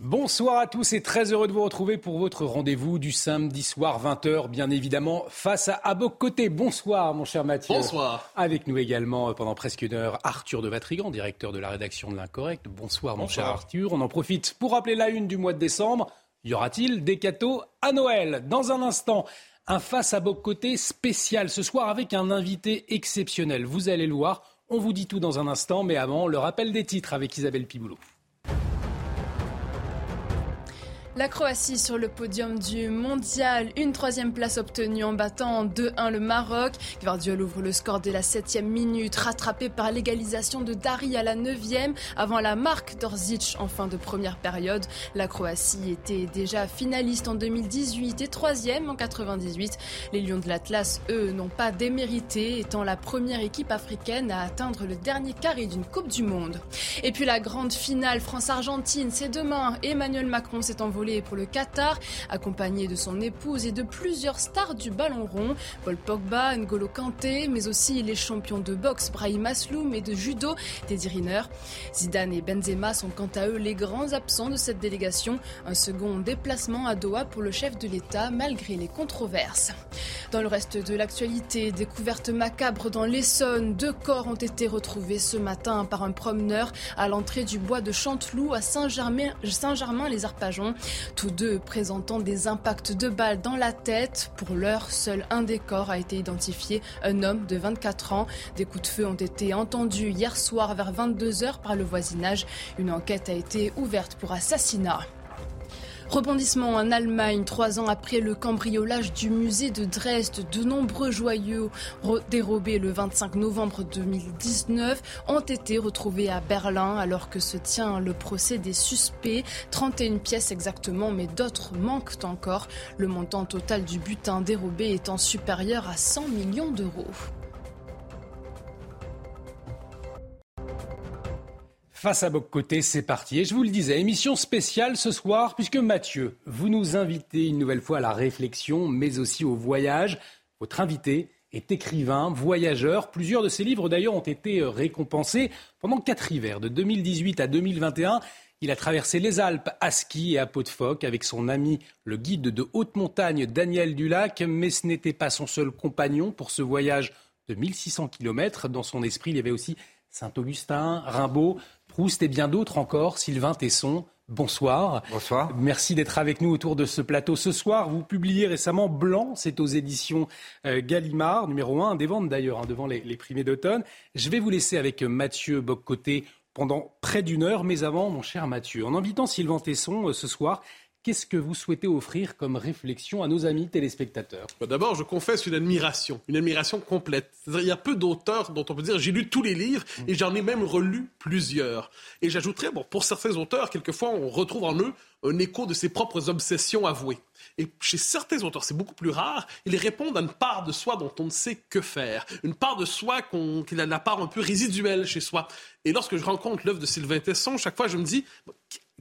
Bonsoir à tous et très heureux de vous retrouver pour votre rendez-vous du samedi soir 20h, bien évidemment, face à Abok Côté. Bonsoir mon cher Mathieu. Bonsoir. Avec nous également pendant presque une heure, Arthur de Vatrigan, directeur de la rédaction de l'Incorrect. Bonsoir mon cher Arthur. On en profite pour rappeler la une du mois de décembre. Y aura-t-il des cadeaux à Noël? Dans un instant, un face à Côté spécial ce soir avec un invité exceptionnel. Vous allez le voir, on vous dit tout dans un instant, mais avant, le rappel des titres avec Isabelle Piboulot. La Croatie sur le podium du mondial, une troisième place obtenue en battant 2-1 le Maroc. Guardiola ouvre le score dès la septième minute, rattrapé par l'égalisation de Dari à la neuvième, avant la marque d'Orzic en fin de première période. La Croatie était déjà finaliste en 2018 et troisième en 98. Les Lions de l'Atlas, eux, n'ont pas démérité, étant la première équipe africaine à atteindre le dernier carré d'une Coupe du Monde. Et puis la grande finale France-Argentine, c'est demain. Emmanuel Macron s'est envolé pour le Qatar, accompagné de son épouse et de plusieurs stars du ballon rond, Paul Pogba, N'Golo Kanté, mais aussi les champions de boxe Brahim Asloum et de judo Teddy Riner. Zidane et Benzema sont quant à eux les grands absents de cette délégation. Un second déplacement à Doha pour le chef de l'État malgré les controverses. Dans le reste de l'actualité, découverte macabre dans l'Essonne, deux corps ont été retrouvés ce matin par un promeneur à l'entrée du bois de Chanteloup à Saint-Germain-les-Arpajons. Tous deux présentant des impacts de balles dans la tête. Pour l'heure, seul un des corps a été identifié, un homme de 24 ans. Des coups de feu ont été entendus hier soir vers 22h par le voisinage. Une enquête a été ouverte pour assassinat. Rebondissement en Allemagne, trois ans après le cambriolage du musée de Dresde, de nombreux joyaux dérobés le 25 novembre 2019 ont été retrouvés à Berlin alors que se tient le procès des suspects. 31 pièces exactement, mais d'autres manquent encore. Le montant total du butin dérobé étant supérieur à 100 millions d'euros. Face à Côté, c'est parti. Et je vous le disais, émission spéciale ce soir, puisque Mathieu, vous nous invitez une nouvelle fois à la réflexion, mais aussi au voyage. Votre invité est écrivain, voyageur. Plusieurs de ses livres, d'ailleurs, ont été euh, récompensés pendant quatre hivers, de 2018 à 2021. Il a traversé les Alpes à ski et à peau de phoque avec son ami, le guide de haute montagne Daniel Dulac. Mais ce n'était pas son seul compagnon pour ce voyage de 1600 km. Dans son esprit, il y avait aussi Saint-Augustin, Rimbaud. Proust et bien d'autres encore. Sylvain Tesson, bonsoir. Bonsoir. Merci d'être avec nous autour de ce plateau ce soir. Vous publiez récemment Blanc, c'est aux éditions euh, Gallimard, numéro 1 des ventes d'ailleurs, hein, devant les, les primés d'automne. Je vais vous laisser avec Mathieu Boccoté pendant près d'une heure, mais avant, mon cher Mathieu, en invitant Sylvain Tesson euh, ce soir, Qu'est-ce que vous souhaitez offrir comme réflexion à nos amis téléspectateurs? Bah, D'abord, je confesse une admiration, une admiration complète. il y a peu d'auteurs dont on peut dire j'ai lu tous les livres et j'en ai même relu plusieurs. Et j'ajouterais, bon, pour certains auteurs, quelquefois, on retrouve en eux un écho de ses propres obsessions avouées. Et chez certains auteurs, c'est beaucoup plus rare, ils répondent à une part de soi dont on ne sait que faire, une part de soi qui a la part un peu résiduelle chez soi. Et lorsque je rencontre l'œuvre de Sylvain Tesson, chaque fois je me dis,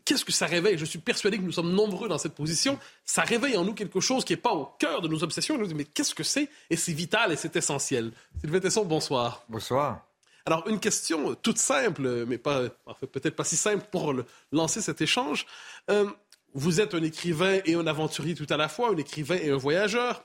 qu'est-ce que ça réveille? Je suis persuadé que nous sommes nombreux dans cette position. Ça réveille en nous quelque chose qui n'est pas au cœur de nos obsessions. On nous dit, mais qu'est-ce que c'est? Et c'est vital et c'est essentiel. Sylvain Tesson, bonsoir. Bonsoir. Alors, une question toute simple, mais pas, peut-être pas si simple pour lancer cet échange. Euh, vous êtes un écrivain et un aventurier tout à la fois, un écrivain et un voyageur.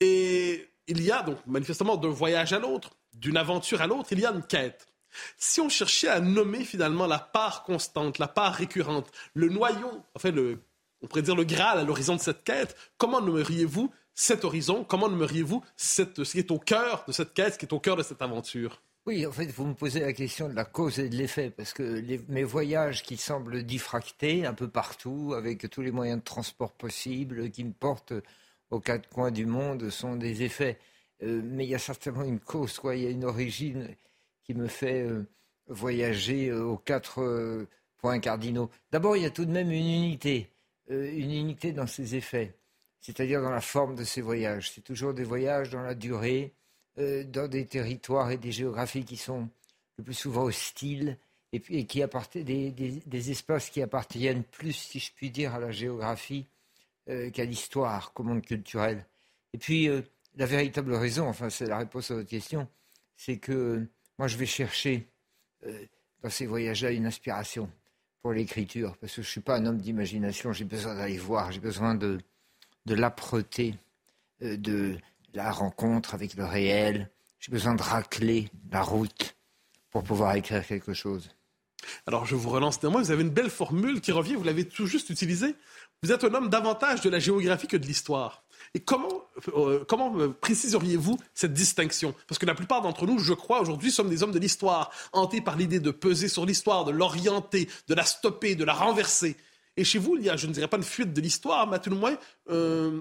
Et il y a donc manifestement d'un voyage à l'autre, d'une aventure à l'autre, il y a une quête. Si on cherchait à nommer finalement la part constante, la part récurrente, le noyau, enfin, le, on pourrait dire le Graal à l'horizon de cette quête, comment nommeriez-vous cet horizon? Comment nommeriez-vous ce qui est au cœur de cette quête, ce qui est au cœur de cette aventure? Oui, en fait, vous me posez la question de la cause et de l'effet, parce que mes voyages qui semblent diffractés un peu partout, avec tous les moyens de transport possibles, qui me portent aux quatre coins du monde, sont des effets. Euh, mais il y a certainement une cause, quoi. Il y a une origine qui me fait euh, voyager aux quatre points cardinaux. D'abord, il y a tout de même une unité, une unité dans ses effets, c'est-à-dire dans la forme de ces voyages. C'est toujours des voyages dans la durée, dans des territoires et des géographies qui sont le plus souvent hostiles et, qui apportaient des, des, espaces qui appartiennent plus, si je puis dire, à la géographie qu'à l'histoire, qu'au monde culturel. Et puis, la véritable raison, enfin, c'est la réponse à votre question, c'est que moi, je vais chercher euh, dans ces voyages-là une inspiration pour l'écriture, parce que je ne suis pas un homme d'imagination, j'ai besoin d'aller voir, j'ai besoin de, de l'âpreté, euh, de la rencontre avec le réel, j'ai besoin de racler la route pour pouvoir écrire quelque chose. Alors, je vous relance néanmoins. Vous avez une belle formule qui revient, vous l'avez tout juste utilisée. Vous êtes un homme davantage de la géographie que de l'histoire. Et comment, euh, comment euh, préciseriez-vous cette distinction? Parce que la plupart d'entre nous, je crois, aujourd'hui, sommes des hommes de l'histoire, hantés par l'idée de peser sur l'histoire, de l'orienter, de la stopper, de la renverser. Et chez vous, il y a, je ne dirais pas une fuite de l'histoire, mais à tout le moins, euh,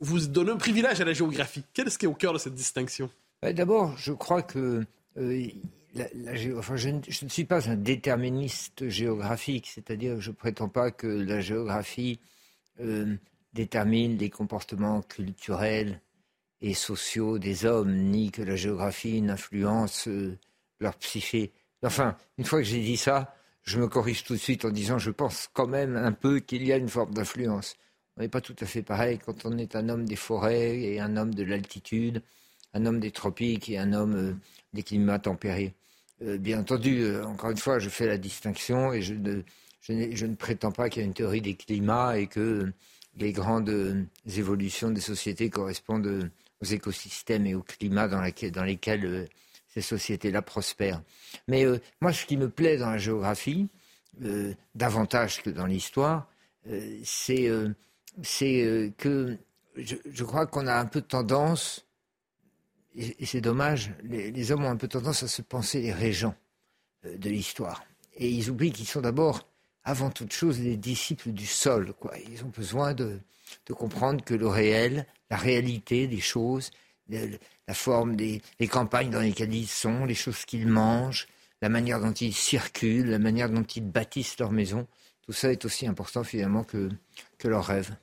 vous donnez un privilège à la géographie. Qu'est-ce qui est au cœur de cette distinction? D'abord, je crois que enfin, je, ne, je, ne, suis pas un déterministe géographique, c'est-à-dire que je ne prétends pas que la géographie détermine les comportements culturels et sociaux des hommes, ni que la géographie n'influence euh, leur psyché. Enfin, une fois que j'ai dit ça, je me corrige tout de suite en disant je pense quand même un peu qu'il y a une forme d'influence. On n'est pas tout à fait pareil quand on est un homme des forêts et un homme de l'altitude, un homme des tropiques et un homme euh, des climats tempérés. Euh, bien entendu, encore une fois, je fais la distinction et je ne, je ne prétends pas qu'il y a une théorie des climats et que les grandes euh, évolutions des sociétés correspondent euh, aux écosystèmes et au climat dans, lesquels euh, ces sociétés-là prospèrent. Mais moi, ce qui me plaît dans la géographie, davantage que dans l'histoire, c'est que je, crois qu'on a un peu tendance, et, c'est dommage, les, les, hommes ont un peu tendance à se penser les régents de l'histoire. Et ils oublient qu'ils sont d'abord avant toute chose les disciples du sol. Ils ont besoin de, comprendre que le réel, la réalité des choses, la forme des campagnes dans lesquelles ils sont, les choses qu'ils mangent, la manière dont ils circulent, la manière dont ils bâtissent leur maison, tout ça est aussi important finalement que, que leurs rêves.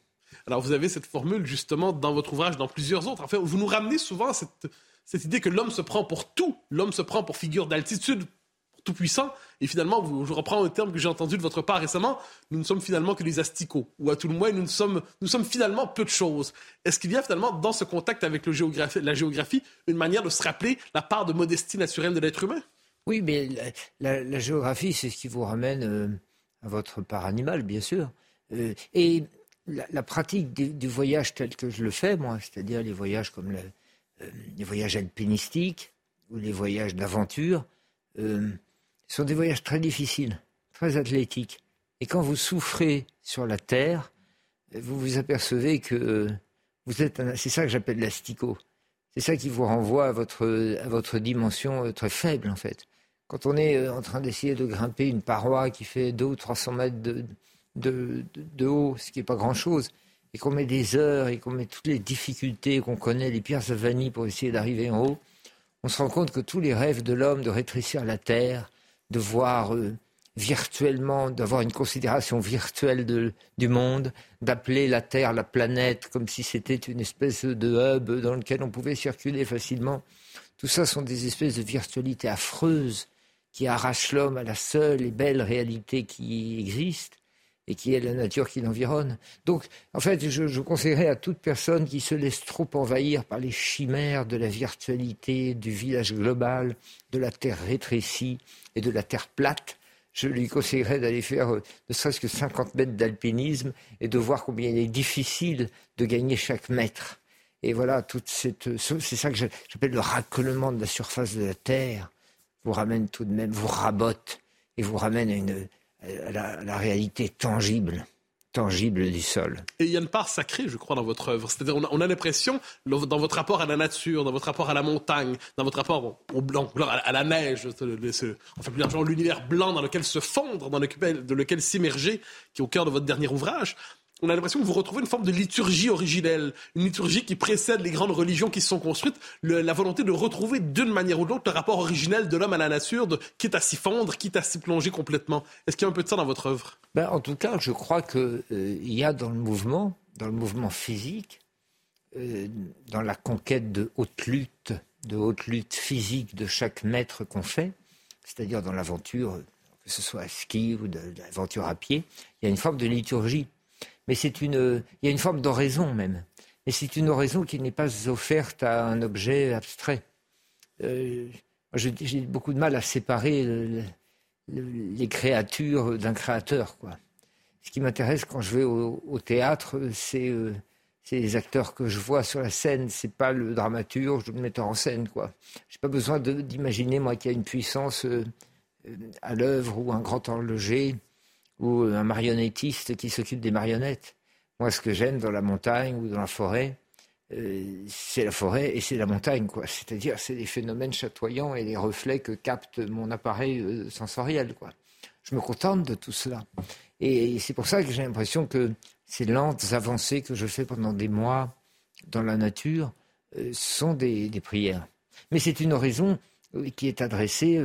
Alors vous avez cette formule justement dans votre ouvrage, dans plusieurs autres. Enfin, vous nous ramenez souvent cette idée que l'homme se prend pour tout. L'homme se prend pour figure d'altitude, tout-puissant. Et finalement, je reprends un terme que j'ai entendu de votre part récemment, nous ne sommes finalement que des asticots, ou à tout le moins, nous, sommes, nous sommes finalement peu de choses. Est-ce qu'il y a finalement, dans ce contact avec la géographie, une manière de se rappeler la part de modestie naturelle de l'être humain? Oui, mais la, géographie, c'est ce qui vous ramène euh, à votre part animale, bien sûr. Euh, et la, pratique du, voyage tel que je le fais, moi, c'est-à-dire les voyages comme euh, les voyages alpinistiques ou les voyages d'aventure, ce sont des voyages très difficiles, très athlétiques. Et quand vous souffrez sur la terre, vous vous apercevez que vous êtes c'est ça que j'appelle l'astico. C'est ça qui vous renvoie à votre, à votre dimension euh, très faible, en fait. Quand on est euh, en train d'essayer de grimper une paroi qui fait 200 ou 300 mètres de, de, de, haut, ce qui n'est pas grand-chose, et qu'on met des heures et qu'on met toutes les difficultés qu'on connaît, les pierres à vanille pour essayer d'arriver en haut, on se rend compte que tous les rêves de l'homme de rétrécir la terre, de voir euh, virtuellement, d'avoir une considération virtuelle du monde, d'appeler la Terre la planète comme si c'était une espèce de hub dans lequel on pouvait circuler facilement. Tout ça sont des espèces de virtualités affreuses qui arrachent l'homme à la seule et belle réalité qui existe et qui est la nature qui l'environne. Donc, en fait, je, conseillerais à toute personne qui se laisse trop envahir par les chimères de la virtualité, du village global, de la terre rétrécie, et de la terre plate, je lui conseillerais d'aller faire euh, ne serait-ce que 50 mètres d'alpinisme et de voir combien il est difficile de gagner chaque mètre. Et voilà, toute cette, c'est ça que j'appelle le raclement de la surface de la terre, vous ramène tout de même, vous rabote et vous ramène à, une, à la réalité tangible tangible du sol. Et il y a une part sacrée, je crois, dans votre œuvre. C'est-à-dire, on a, l'impression, dans votre rapport à la nature, dans votre rapport à la montagne, dans votre rapport au blanc, à la neige, enfin plus largement l'univers blanc dans lequel se fondre, dans lequel, lequel s'immerger, qui est au cœur de votre dernier ouvrage, on a l'impression que vous retrouvez une forme de liturgie originelle, une liturgie qui précède les grandes religions qui se sont construites, la volonté de retrouver d'une manière ou de l'autre le rapport originel de l'homme à la nature, de, quitte à s'y fondre, quitte à s'y plonger complètement. Est-ce qu'il y a un peu de ça dans votre œuvre? Ben, En tout cas, je crois qu'il euh, y a dans le mouvement, dans le mouvement physique, euh, dans la conquête de haute lutte, de haute lutte physique de chaque maître qu'on fait, c'est-à-dire dans l'aventure, que ce soit à ski ou de, de l'aventure à pied, il y a une forme de liturgie mais c'est une, il y a une forme d'oraison même. Et c'est une oraison qui n'est pas offerte à un objet abstrait. Euh, j'ai beaucoup de mal à séparer les créatures d'un créateur. Quoi. Ce qui m'intéresse quand je vais au, théâtre, euh, c'est les acteurs que je vois sur la scène. C'est pas le dramaturge ou le metteur en scène. Quoi. J'ai pas besoin d'imaginer moi qu'il y a une puissance euh, à l'œuvre ou un grand horloger ou un marionnettiste qui s'occupe des marionnettes. Moi, ce que j'aime dans la montagne ou dans la forêt, euh, c'est la forêt et c'est la montagne, quoi. C'est-à-dire, c'est les phénomènes chatoyants et les reflets que capte mon appareil euh, sensoriel, quoi. Je me contente de tout cela. Et, c'est pour ça que j'ai l'impression que ces lentes avancées que je fais pendant des mois dans la nature euh, sont des, des, prières. Mais c'est une oraison qui est adressée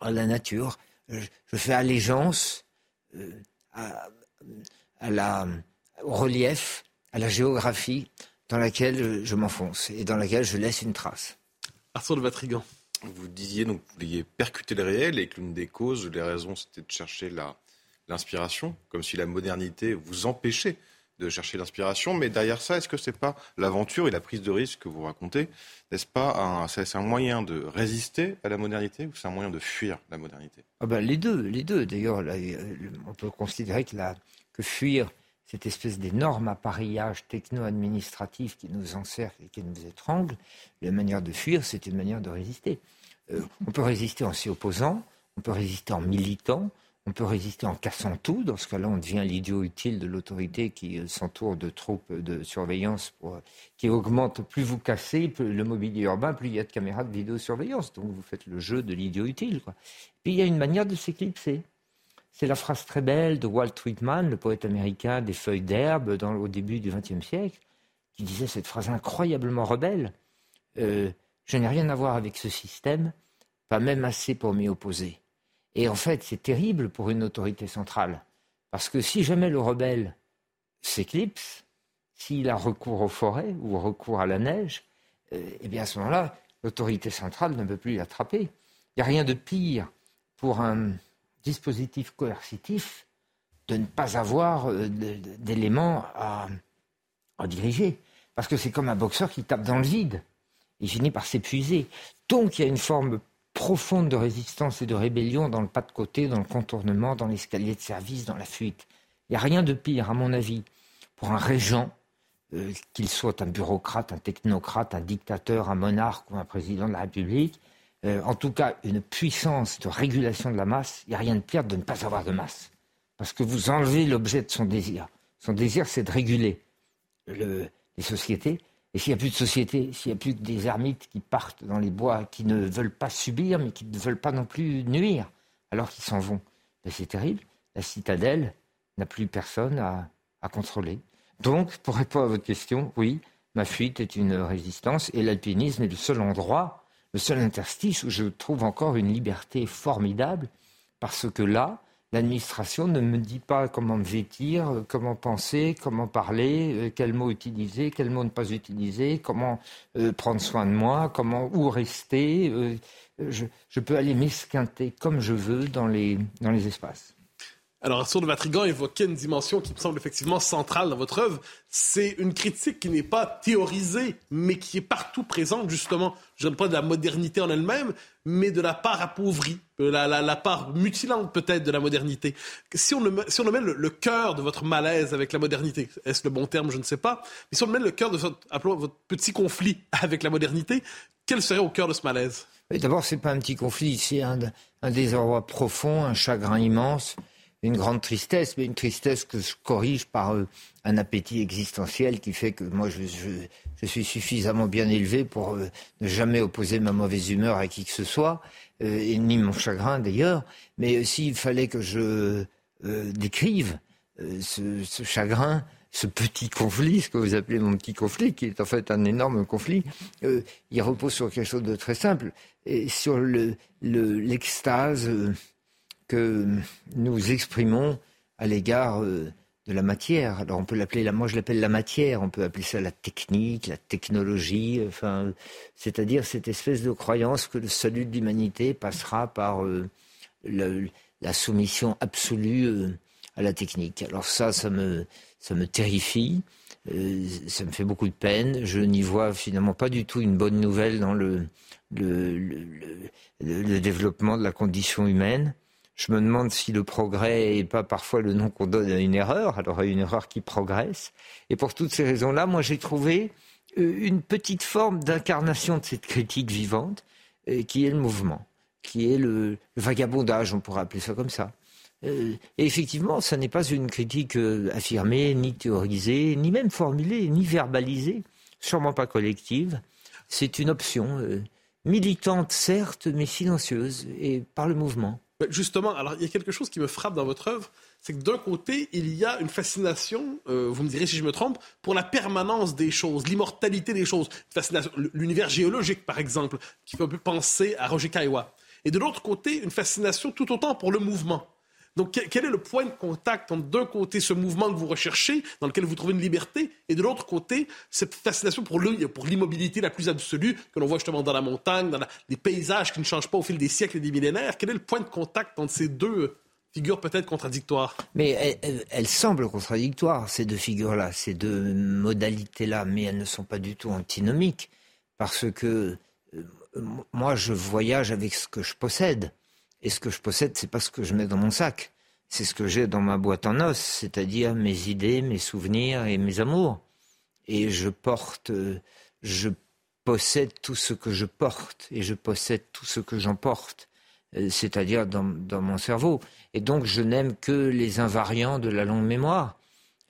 à la nature. Je fais allégeance à, la, au relief, à la géographie dans laquelle je m'enfonce et dans laquelle je laisse une trace. Arthur de Vatrigan. Vous disiez donc que vous vouliez percuter le réel et que l'une des causes, les raisons, c'était de chercher l'inspiration, comme si la modernité vous empêchait de chercher l'inspiration. Mais derrière ça, est-ce que ce n'est pas l'aventure et la prise de risque que vous racontez N'est-ce pas un, c'est un moyen de résister à la modernité ou c'est un moyen de fuir la modernité? Ah ben, Les deux, les deux. D'ailleurs, on peut considérer que, que fuir cette espèce d'énorme appareillage techno-administratif qui nous encercle et qui nous étrangle, la manière de fuir, c'est une manière de résister. Euh, on peut résister en s'y opposant, on peut résister en militant, on peut résister en cassant tout. Dans ce cas-là, on devient l'idiot utile de l'autorité qui euh, s'entoure de troupes de surveillance pour, qui augmente. Plus vous cassez le mobilier urbain, plus il y a de caméras de vidéosurveillance. Donc vous faites le jeu de l'idiot utile. Puis il y a une manière de s'éclipser. C'est la phrase très belle de Walt Whitman, le poète américain des feuilles d'herbe au début du XXe siècle, qui disait cette phrase incroyablement rebelle. Euh, je n'ai rien à voir avec ce système, pas même assez pour m'y opposer. Et en fait, c'est terrible pour une autorité centrale. Parce que si jamais le rebelle s'éclipse, s'il a recours aux forêts ou recours à la neige, euh, eh bien à ce moment-là, l'autorité centrale ne peut plus l'attraper. Il n'y a rien de pire pour un dispositif coercitif de ne pas avoir euh, d'éléments à, à diriger. Parce que c'est comme un boxeur qui tape dans le vide. Il finit par s'épuiser. Donc il y a une forme profonde de résistance et de rébellion dans le pas de côté, dans le contournement, dans l'escalier de service, dans la fuite. Il n'y a rien de pire, à mon avis, pour un régent, euh, qu'il soit un bureaucrate, un technocrate, un dictateur, un monarque ou un président de la République, euh, en tout cas une puissance de régulation de la masse, il n'y a rien de pire de ne pas avoir de masse. Parce que vous enlevez l'objet de son désir. Son désir, c'est de réguler les sociétés et s'il n'y a plus de société, s'il n'y a plus que des ermites qui partent dans les bois, qui ne veulent pas subir, mais qui ne veulent pas non plus nuire, alors qu'ils s'en vont, ben, c'est terrible. La citadelle n'a plus personne à, à contrôler. Donc, pour répondre à votre question, oui, ma fuite est une résistance et l'alpinisme est le seul endroit, le seul interstice où je trouve encore une liberté formidable, parce que là, L'administration ne me dit pas comment me vêtir, euh, comment penser, comment parler, euh, quels mots utiliser, quels mots ne pas utiliser, comment euh, prendre soin de moi, comment où rester. je, peux aller m'esquinter comme je veux dans les, dans les espaces. Alors, Arthur de Vatrigan évoquait une dimension qui me semble effectivement centrale dans votre œuvre. C'est une critique qui n'est pas théorisée, mais qui est partout présente, justement. Je ne pas de la modernité en elle-même, mais de la part appauvrie, la, la, part mutilante peut-être de la modernité. Si on, met le, cœur de votre malaise avec la modernité, est-ce le bon terme, je ne sais pas, mais si on met le cœur de votre, votre petit conflit avec la modernité, quel serait au cœur de ce malaise? D'abord, ce n'est pas un petit conflit, c'est un, un désarroi profond, un chagrin immense une grande tristesse, mais une tristesse que je corrige par euh, un appétit existentiel qui fait que moi je, suis suffisamment bien élevé pour euh, ne jamais opposer ma mauvaise humeur à qui que ce soit, euh, et ni mon chagrin d'ailleurs. Mais s'il fallait que je décrive ce, chagrin, ce petit conflit, ce que vous appelez mon petit conflit, qui est en fait un énorme conflit, il repose sur quelque chose de très simple, sur l'extase le, que nous exprimons à l'égard de la matière. Alors on peut l'appeler, la, moi je l'appelle la matière, on peut appeler ça la technique, la technologie, enfin, c'est-à-dire cette espèce de croyance que le salut de l'humanité passera par euh, la soumission absolue euh, à la technique. Alors ça, ça me, ça me terrifie, euh, ça me fait beaucoup de peine. Je n'y vois finalement pas du tout une bonne nouvelle dans le développement de la condition humaine. Je me demande si le progrès n'est pas parfois le nom qu'on donne à une erreur, alors à une erreur qui progresse. Et pour toutes ces raisons-là, moi j'ai trouvé euh, une petite forme d'incarnation de cette critique vivante, euh, qui est le mouvement, qui est le, vagabondage, on pourrait appeler ça comme ça. Euh, et effectivement, ça n'est pas une critique affirmée, ni théorisée, ni même formulée, ni verbalisée, sûrement pas collective. C'est une option militante, certes, mais silencieuse, et par le mouvement. Justement, alors il y a quelque chose qui me frappe dans votre œuvre, c'est que d'un côté, il y a une fascination, euh, vous me direz si je me trompe, pour la permanence des choses, l'immortalité des choses. L'univers géologique, par exemple, qui fait un peu penser à Roger Caillois. Et de l'autre côté, une fascination tout autant pour le mouvement. Donc, quel est le point de contact entre d'un côté ce mouvement que vous recherchez, dans lequel vous trouvez une liberté, et de l'autre côté cette fascination pour l'immobilité la plus absolue que l'on voit justement dans la montagne, dans les paysages qui ne changent pas au fil des siècles et des millénaires? Quel est le point de contact entre ces deux figures peut-être contradictoires? Mais elles, semblent contradictoires, ces deux figures-là, ces deux modalités-là, mais elles ne sont pas du tout antinomiques, parce que euh, moi, je voyage avec ce que je possède. Et ce que je possède, c'est pas ce que je mets dans mon sac. C'est ce que j'ai dans ma boîte en os, c'est-à-dire mes idées, mes souvenirs et mes amours. Et je porte, je possède tout ce que je porte et je possède tout ce que j'emporte, euh, c'est-à-dire dans, dans, mon cerveau. Et donc je n'aime que les invariants de la longue mémoire,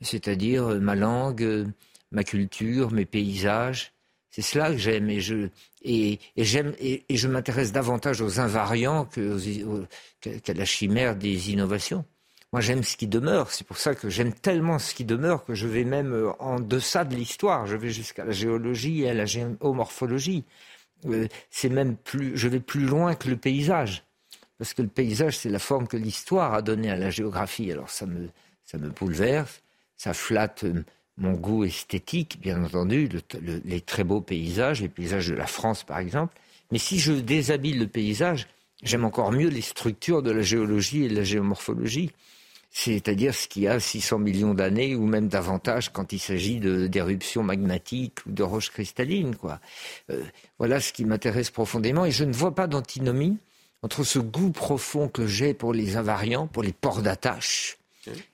c'est-à-dire ma langue, ma culture, mes paysages, c'est cela que j'aime et je m'intéresse davantage aux invariants qu'à la chimère des innovations. Moi, j'aime ce qui demeure. C'est pour ça que j'aime tellement ce qui demeure que je vais même euh, en deçà de l'histoire. Je vais jusqu'à la géologie et à la géomorphologie. Euh, c'est même plus, je vais plus loin que le paysage, parce que le paysage, c'est la forme que l'histoire a donnée à la géographie. Alors ça me, ça me bouleverse, ça flatte euh, mon goût esthétique, bien entendu, les très beaux paysages, les paysages de la France par exemple. Mais si je déshabille le paysage, j'aime encore mieux les structures de la géologie et de la géomorphologie. C'est-à-dire ce qui a 600 millions d'années ou même davantage quand il s'agit d'éruptions magmatiques ou de roches cristallines. Quoi. Euh, voilà ce qui m'intéresse profondément et je ne vois pas d'antinomie entre ce goût profond que j'ai pour les invariants, pour les ports d'attache,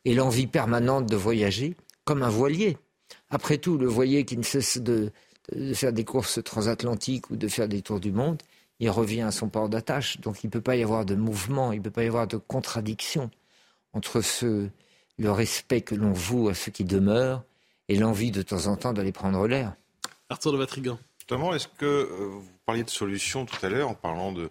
et l'envie permanente de voyager, comme un voilier. Après tout, le voilier qui ne cesse de, faire des courses transatlantiques ou de faire des tours du monde, il revient à son port d'attache. Donc il ne peut pas y avoir de mouvement, il ne peut pas y avoir de contradiction entre ce, le respect que l'on voue à ce qui demeure et l'envie de temps en temps d'aller prendre l'air. Arthur de Vatrigan. Notamment, est-ce que euh, vous parliez de solutions tout à l'heure en parlant de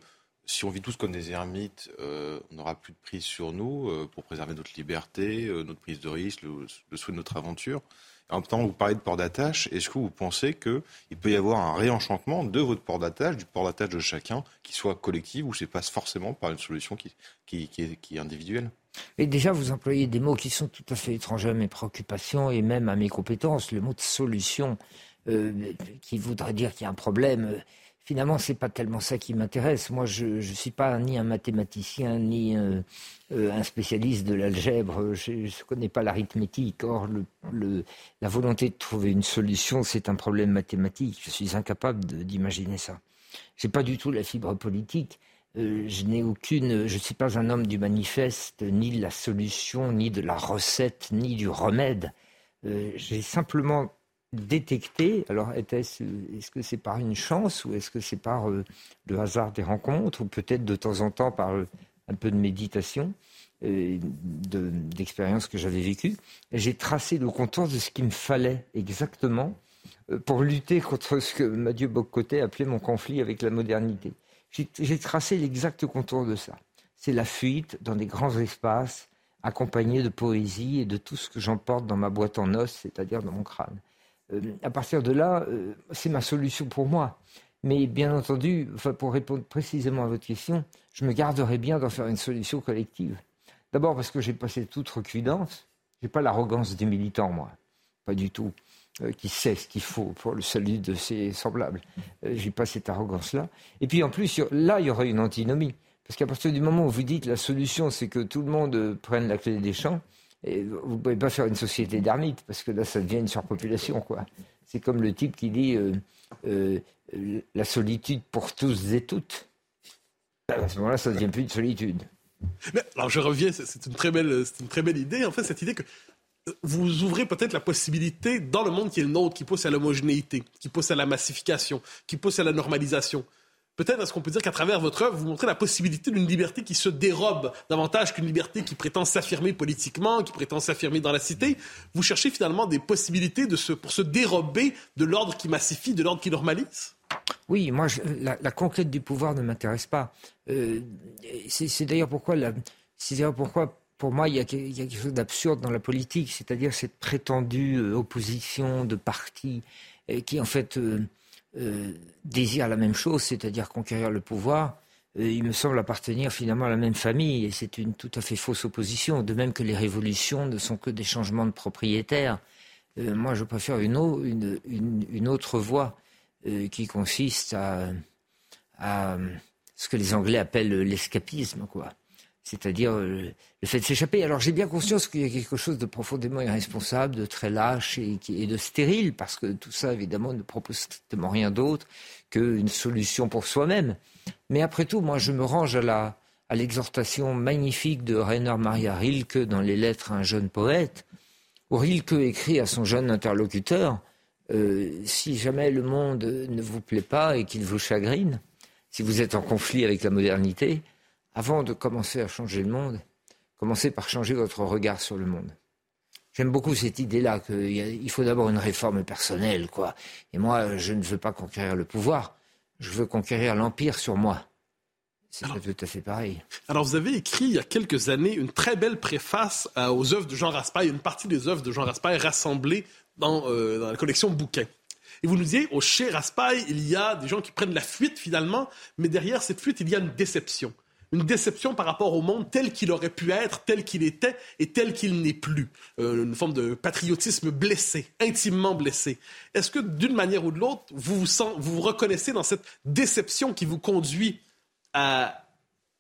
si on vit tous comme des ermites, euh, on n'aura plus de prise sur nous euh, pour préserver notre liberté, euh, notre prise de risque, le, le, souhait de notre aventure. En même temps, vous parlez de port d'attache. Est-ce que vous pensez qu'il peut y avoir un réenchantement de votre port d'attache, du port d'attache de chacun, qui soit collectif ou c'est passe forcément par une solution qui, est, individuelle? Et déjà, vous employez des mots qui sont tout à fait étrangers à mes préoccupations et même à mes compétences. Le mot de solution, qui voudrait dire qu'il y a un problème, finalement, c'est pas tellement ça qui m'intéresse. Moi, je ne suis pas ni un mathématicien, ni euh, un spécialiste de l'algèbre. Je ne connais pas l'arithmétique. Or, la volonté de trouver une solution, c'est un problème mathématique. Je suis incapable d'imaginer ça. Je n'ai pas du tout la fibre politique. Euh, je n'ai aucune, je ne suis pas un homme du manifeste, ni de la solution, ni de la recette, ni du remède. Euh, j'ai simplement détecter, alors est-ce est que c'est par une chance ou est-ce que c'est par euh, le hasard des rencontres ou peut-être de temps en temps par euh, un peu de méditation, euh, d'expériences que j'avais vécues, j'ai tracé le contour de ce qu'il me fallait exactement pour lutter contre ce que Mathieu Boccoté appelait mon conflit avec la modernité. J'ai tracé l'exact contour de ça. C'est la fuite dans des grands espaces accompagné de poésie et de tout ce que j'emporte dans ma boîte en os, c'est-à-dire dans mon crâne. Euh, à partir de là, euh, c'est ma solution pour moi. Mais bien entendu, pour répondre précisément à votre question, je me garderai bien d'en faire une solution collective. D'abord parce que j'ai passé toute recudance. Je n'ai pas l'arrogance des militants, moi. Pas du tout. Euh, qui sait ce qu'il faut pour le salut de ses semblables. Euh, j'ai pas cette arrogance-là. Et puis en plus, là, il y aurait une antinomie. Parce qu'à partir du moment où vous dites la solution, c'est que tout le monde prenne la clé des champs, vous ne pouvez pas faire une société d'ermites, parce que là, ça devient une surpopulation. quoi. C'est comme le type qui dit la solitude pour tous et toutes. À ce moment-là, ça ne devient plus une solitude. alors je reviens, c'est une, très belle, une très belle idée, en fait, cette idée que vous ouvrez peut-être la possibilité dans le monde qui est le nôtre, qui pousse à l'homogénéité, qui pousse à la massification, qui pousse à la normalisation. Peut-être est-ce qu'on peut dire qu'à travers votre œuvre, vous montrez la possibilité d'une liberté qui se dérobe davantage qu'une liberté qui prétend s'affirmer politiquement, qui prétend s'affirmer dans la cité. Vous cherchez finalement des possibilités de se, pour se dérober de l'ordre qui massifie, de l'ordre qui normalise? Oui, moi, la, conquête du pouvoir ne m'intéresse pas. Euh, c'est d'ailleurs pourquoi, pourquoi pour moi, il y, a, quelque chose d'absurde dans la politique, c'est-à-dire cette prétendue euh, opposition de partis euh, qui, en fait, désirent la même chose, c'est-à-dire conquérir le pouvoir. il me semble appartenir finalement à la même famille, et c'est une tout à fait fausse opposition, de même que les révolutions ne sont que des changements de propriétaires. moi, je préfère une, autre voie qui consiste à, à, ce que les Anglais appellent l'escapisme, quoi c'est-à-dire euh, le fait de s'échapper. Alors j'ai bien conscience qu'il y a quelque chose de profondément irresponsable, de très lâche et, de stérile, parce que tout ça, évidemment, ne propose strictement rien d'autre qu'une solution pour soi-même. Mais après tout, moi, je me range à à l'exhortation magnifique de Rainer Maria Rilke dans les lettres à un jeune poète, où Rilke écrit à son jeune interlocuteur euh, si jamais le monde ne vous plaît pas et qu'il vous chagrine, si vous êtes en conflit avec la modernité, avant de commencer à changer le monde, commencez par changer votre regard sur le monde. J'aime beaucoup cette idée-là qu'il faut d'abord une réforme personnelle, quoi. Et moi, je ne veux pas conquérir le pouvoir, je veux conquérir l'empire sur moi. C'est pas tout à fait pareil. Alors, vous avez écrit il y a quelques années une très belle préface euh, aux œuvres de Jean Raspail, une partie des œuvres de Jean Raspail rassemblées dans, euh, dans la collection Bouquin. Et vous nous disiez, au chez Raspail, il y a des gens qui prennent la fuite finalement, mais derrière cette fuite, il y a une déception une déception par rapport au monde tel qu'il aurait pu être, tel qu'il était et tel qu'il n'est plus. Euh, une forme de patriotisme blessé, intimement blessé. Est-ce que d'une manière ou de l'autre, vous vous, vous reconnaissez dans cette déception qui vous conduit à,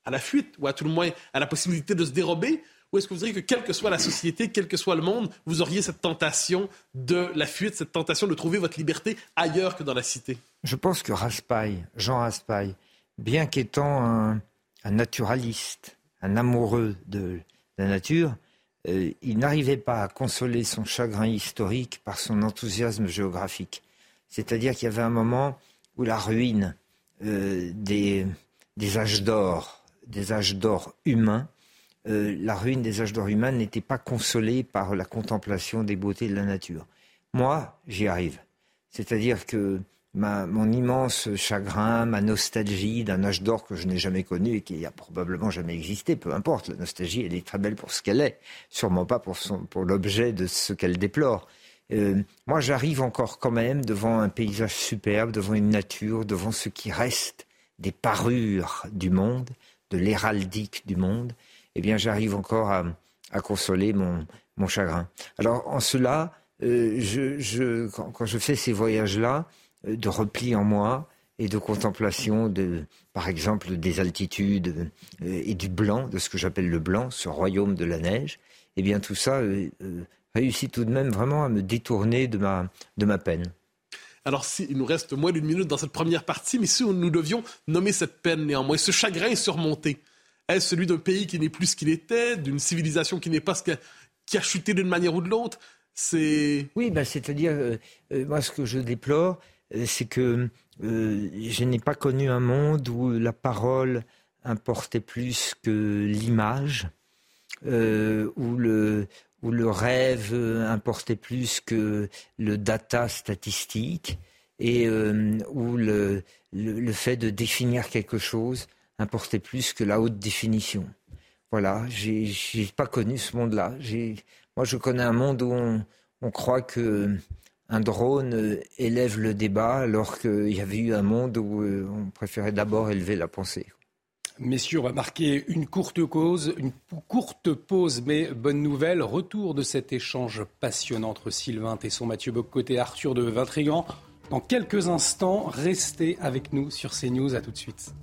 à la fuite ou à tout le moins à la possibilité de se dérober? Ou est-ce que vous diriez que quelle que soit la société, quel que soit le monde, vous auriez cette tentation de la fuite, cette tentation de trouver votre liberté ailleurs que dans la cité? Je pense que Raspail, Jean Raspail, bien qu'étant un, un naturaliste, un amoureux de la nature, euh, il n'arrivait pas à consoler son chagrin historique par son enthousiasme géographique. C'est-à-dire qu'il y avait un moment où la ruine euh, des, âges d'or, des âges d'or humains, euh, la ruine des âges d'or humains n'était pas consolée par la contemplation des beautés de la nature. Moi, j'y arrive. C'est-à-dire que mon immense chagrin, ma nostalgie d'un âge d'or que je n'ai jamais connu et qui a probablement jamais existé, peu importe, la nostalgie, elle est très belle pour ce qu'elle est, sûrement pas pour, pour l'objet de ce qu'elle déplore. Euh, moi, j'arrive encore quand même devant un paysage superbe, devant une nature, devant ce qui reste des parures du monde, de l'héraldique du monde. Eh bien, j'arrive encore à, consoler mon, mon chagrin. Alors, en cela, euh, je, quand, je fais ces voyages-là, de repli en moi et de contemplation de, par exemple, des altitudes euh, et du blanc, de ce que j'appelle le blanc, ce royaume de la neige, eh bien tout ça euh, réussit tout de même vraiment à me détourner de ma, de ma peine. Alors, si, il nous reste moins d'une minute dans cette première partie, mais si nous devions nommer cette peine néanmoins, ce chagrin surmonté, est-ce celui d'un pays qui n'est plus ce qu'il était, d'une civilisation qui n'est pas ce qui a chuté d'une manière ou de l'autre? C'est oui, ben, c'est-à-dire moi ce que je déplore, euh, c'est que euh, je n'ai pas connu un monde où la parole importait plus que l'image, euh, où, le, où le rêve importait plus que le data statistique, et où le, le, fait de définir quelque chose importait plus que la haute définition. voilà, j'ai pas connu ce monde-là. Moi, je connais un monde où on, croit que un drone élève le débat, alors qu'il y avait eu un monde où on préférait d'abord élever la pensée. Messieurs, on va marquer une courte cause, une courte pause, mais bonne nouvelle. Retour de cet échange passionnant entre Sylvain Tesson, Mathieu Boccoté et Arthur de Vintrigan. Dans quelques instants, restez avec nous sur CNews. À tout de suite.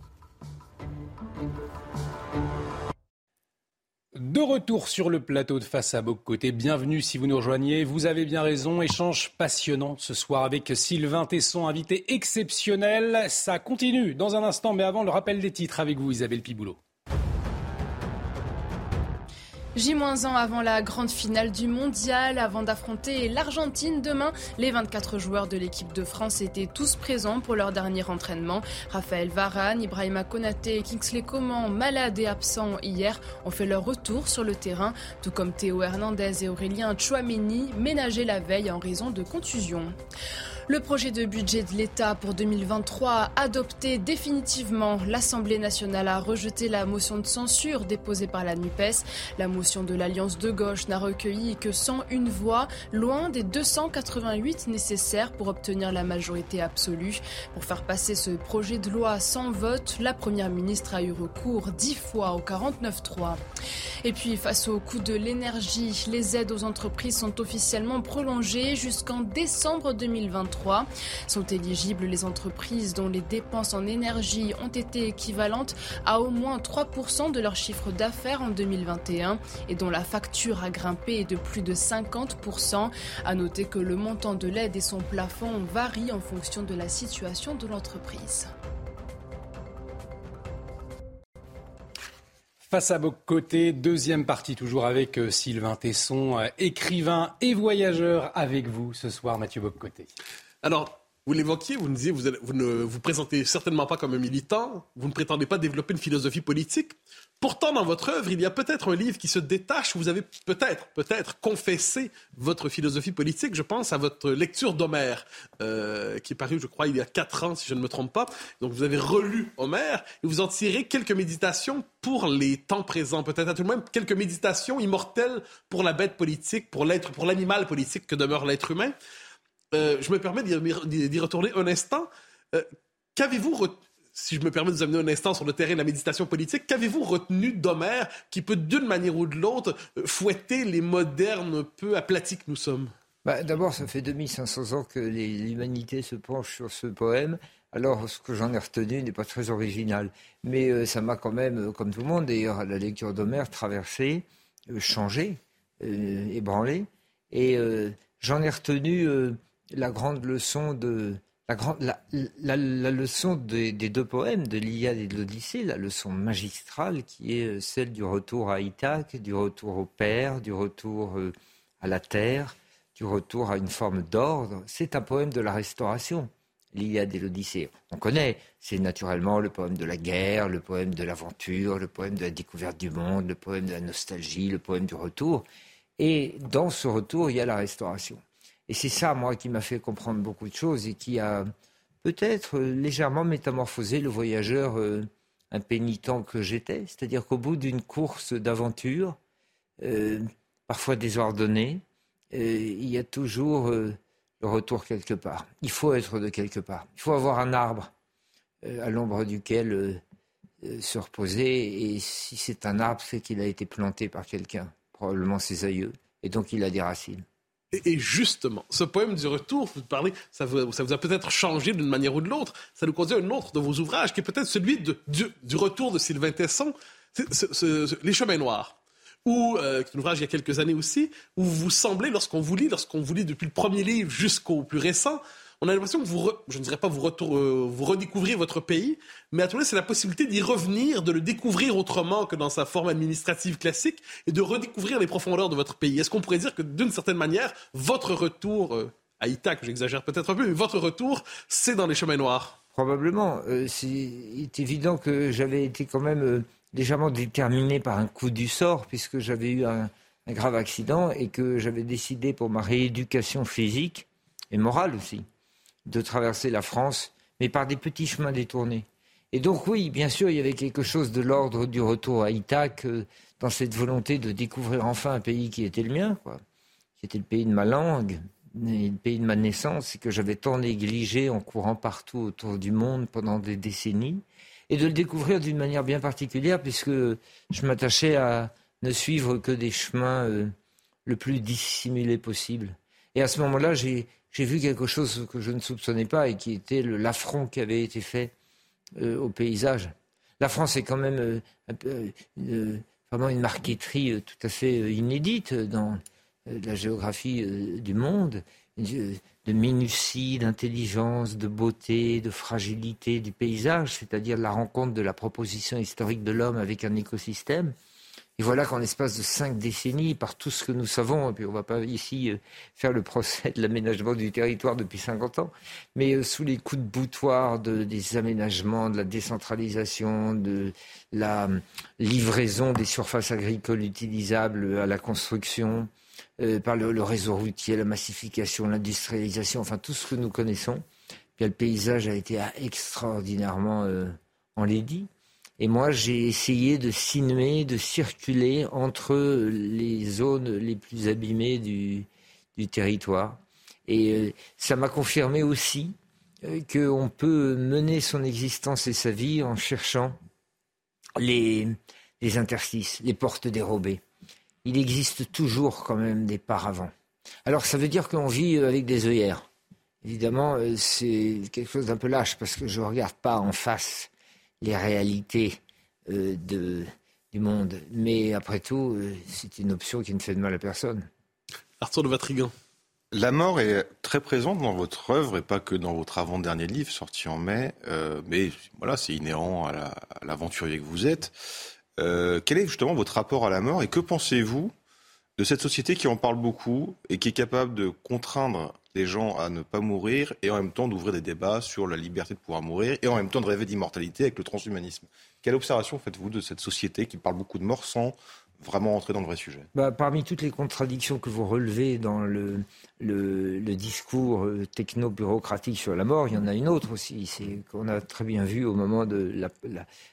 De retour sur le plateau de Face à Côté, bienvenue si vous nous rejoignez. Vous avez bien raison, échange passionnant ce soir avec Sylvain Tesson, invité exceptionnel. Ça continue dans un instant, mais avant le rappel des titres avec vous Isabelle Piboulot. J-1 avant la grande finale du mondial, avant d'affronter l'Argentine demain. Les 24 joueurs de l'équipe de France étaient tous présents pour leur dernier entraînement. Raphaël Varane, Ibrahima Konaté, Kingsley Coman, malades et absents hier, ont fait leur retour sur le terrain, tout comme Théo Hernandez et Aurélien Chouameni, ménagés la veille en raison de contusions. Le projet de budget de l'État pour 2023 adopté définitivement. L'Assemblée nationale a rejeté la motion de censure déposée par la NUPES. La motion de l'Alliance de gauche n'a recueilli que 101 voix, loin des 288 nécessaires pour obtenir la majorité absolue. Pour faire passer ce projet de loi sans vote, la Première ministre a eu recours dix fois au 49-3. Et puis, face au coût de l'énergie, les aides aux entreprises sont officiellement prolongées jusqu'en décembre 2023. Sont éligibles les entreprises dont les dépenses en énergie ont été équivalentes à au moins 3% de leur chiffre d'affaires en 2021 et dont la facture a grimpé de plus de 50%. À noter que le montant de l'aide et son plafond varient en fonction de la situation de l'entreprise. Face à vos deuxième partie toujours avec euh, Sylvain Tesson, euh, écrivain et voyageur avec vous ce soir, Mathieu Boccoté. Alors, vous l'évoquiez, vous, nous vous, vous, ne vous présentez certainement pas comme un militant, vous ne prétendez pas développer une philosophie politique. Pourtant, dans votre œuvre, il y a peut-être un livre qui se détache, vous avez peut-être, peut-être confessé votre philosophie politique. Je pense à votre lecture d'Homère, euh, qui est parue, je crois, il y a quatre ans, si je ne me trompe pas. Donc, vous avez relu Homère et vous en tirez quelques méditations pour les temps présents, peut-être à tout le moins quelques méditations immortelles pour la bête politique, pour l'être, pour l'animal politique que demeure l'être humain. Euh, je me permets d'y retourner un instant. Euh, qu'avez-vous si je me permets de vous amener un instant sur le terrain de la méditation politique, qu'avez-vous retenu d'Homère qui peut, d'une manière ou de l'autre, euh, fouetter les modernes peu aplatis que nous sommes? Bah, D'abord, ça fait 2500 ans que l'humanité se penche sur ce poème. Alors, ce que j'en ai retenu n'est pas très original. Mais ça m'a quand même, comme tout le monde d'ailleurs, la lecture d'Homère, traversé, changé, ébranlé. Et j'en ai retenu la grande leçon de la, grande, la, leçon des, deux poèmes de l'Iliade et de l'Odyssée, la leçon magistrale qui est euh, celle du retour à Ithaque, du retour au Père, du retour euh, à la terre, du retour à une forme d'ordre. C'est un poème de la restauration, l'Iliade et l'Odyssée. On connaît, c'est naturellement le poème de la guerre, le poème de l'aventure, le poème de la découverte du monde, le poème de la nostalgie, le poème du retour. Et dans ce retour, il y a la restauration. Et c'est ça, moi, qui m'a fait comprendre beaucoup de choses et qui a peut-être légèrement métamorphosé le voyageur euh, impénitent que j'étais. C'est-à-dire qu'au bout d'une course d'aventure, euh, parfois désordonnée, euh, il y a toujours le retour quelque part. Il faut être de quelque part. Il faut avoir un arbre à l'ombre duquel se reposer. Et si c'est un arbre, c'est qu'il a été planté par quelqu'un, probablement ses aïeux. Et donc il a des racines. Et, justement, ce poème du retour, vous parlez, ça vous, a peut-être changé d'une manière ou de l'autre. Ça nous conduit à un autre de vos ouvrages, qui est peut-être celui du, retour de Sylvain Tesson, Les Chemins Noirs, ou euh, un ouvrage il y a quelques années aussi, où vous semblez, lorsqu'on vous lit, lorsqu'on vous lit depuis le premier livre jusqu'au plus récent, on a l'impression que vous, je ne dirais pas vous, retour, euh, vous redécouvrez votre pays, mais à tout c'est la possibilité d'y revenir, de le découvrir autrement que dans sa forme administrative classique et de redécouvrir les profondeurs de votre pays. Est-ce qu'on pourrait dire que d'une certaine manière, votre retour euh, à Ithaque, j'exagère peut-être un peu, mais votre retour, c'est dans les chemins noirs? Probablement. Euh, c'est évident que j'avais été quand même légèrement déterminé par un coup du sort, puisque j'avais eu un grave accident et que j'avais décidé pour ma rééducation physique et morale aussi de traverser la France, mais par des petits chemins détournés. Et donc oui, bien sûr, il y avait quelque chose de l'ordre du retour à Ithaque euh, dans cette volonté de découvrir enfin un pays qui était le mien, qui était le pays de ma langue, le pays de ma naissance, et que j'avais tant négligé en courant partout autour du monde pendant des décennies, et de le découvrir d'une manière bien particulière, puisque je m'attachais à ne suivre que des chemins euh, le plus dissimulés possible. Et à ce moment-là, j'ai vu quelque chose que je ne soupçonnais pas et qui était l'affront qui avait été fait euh, au paysage. La France est quand même euh, vraiment une marqueterie tout à fait inédite dans la géographie du monde, de minutie, d'intelligence, de beauté, de fragilité du paysage, c'est-à-dire la rencontre de la proposition historique de l'homme avec un écosystème. Et voilà qu'en l'espace de cinq décennies, par tout ce que nous savons, et puis on ne va pas ici euh, faire le procès de l'aménagement du territoire depuis 50 ans, mais euh, sous les coups de boutoir des aménagements, de la décentralisation, de la euh, livraison des surfaces agricoles utilisables à la construction, par le, réseau routier, la massification, l'industrialisation, enfin tout ce que nous connaissons, puis le paysage a été extraordinairement enlaidi. Et moi, j'ai essayé de sinuer, de circuler entre les zones les plus abîmées du, territoire. Et euh, ça m'a confirmé aussi euh, qu'on peut mener son existence et sa vie en cherchant les, les interstices, les portes dérobées. Il existe toujours quand même des paravents. Alors ça veut dire qu'on vit avec des œillères. Évidemment, euh, c'est quelque chose d'un peu lâche parce que je ne regarde pas en face les réalités euh, de, du monde. Mais après tout, euh, c'est une option qui ne fait de mal à personne. Arthur de Vatrigan. La mort est très présente dans votre œuvre et pas que dans votre avant-dernier livre sorti en mai. Euh, mais voilà, c'est inhérent à l'aventurier que vous êtes. quel est justement votre rapport à la mort et que pensez-vous de cette société qui en parle beaucoup et qui est capable de contraindre les gens à ne pas mourir et en même temps d'ouvrir des débats sur la liberté de pouvoir mourir et en même temps de rêver d'immortalité avec le transhumanisme. Quelle observation faites-vous de cette société qui parle beaucoup de mort sans vraiment entrer dans le vrai sujet? Bah, Parmi toutes les contradictions que vous relevez dans le, discours euh, techno-bureaucratique sur la mort, il y en a une autre aussi, c'est qu'on a très bien vu au moment de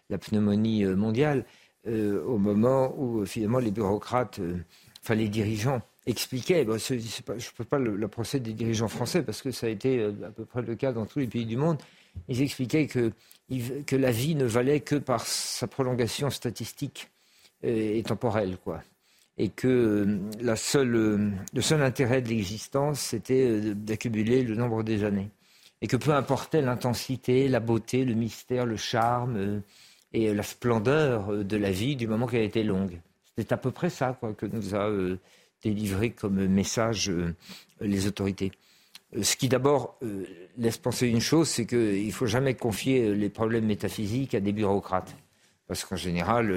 la, pneumonie euh, mondiale, euh, au moment où finalement les bureaucrates, enfin les dirigeants, expliquait, je ne peux pas le, procès des dirigeants français parce que ça a été euh, à peu près le cas dans tous les pays du monde, ils expliquaient que, la vie ne valait que par sa prolongation statistique euh, et temporelle. Quoi. Et que euh, le seul intérêt de l'existence, c'était d'accumuler le nombre des années. Et que peu importait l'intensité, la beauté, le mystère, le charme et la splendeur de la vie du moment qu'elle était longue. C'est à peu près ça que nous a délivré comme message euh, les autorités. Euh, ce qui d'abord euh, laisse penser une chose, c'est qu'il ne faut jamais confier les problèmes métaphysiques à des bureaucrates. Parce qu'en général,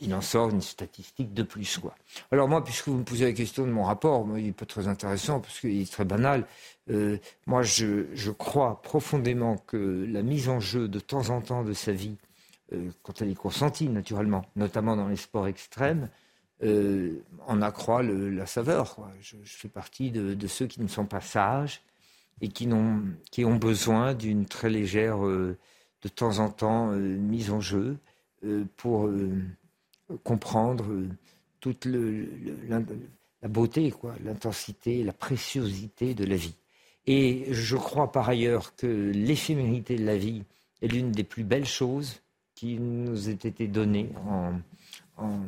il en sort une statistique de plus. Quoi. Alors moi, puisque vous me posez la question de mon rapport, il n'est pas très intéressant parce qu'il est très banal. moi, je, crois profondément que la mise en jeu de temps en temps de sa vie, quand elle est consentie naturellement, notamment dans les sports extrêmes, euh, en accroît la saveur. Je, fais partie de, ceux qui ne sont pas sages et qui, ont, besoin d'une très légère, euh, de temps en temps, euh, mise en jeu pour comprendre toute la, beauté, l'intensité, la préciosité de la vie. Et je crois par ailleurs que l'éphémérité de la vie est l'une des plus belles choses qui nous ait été donnée en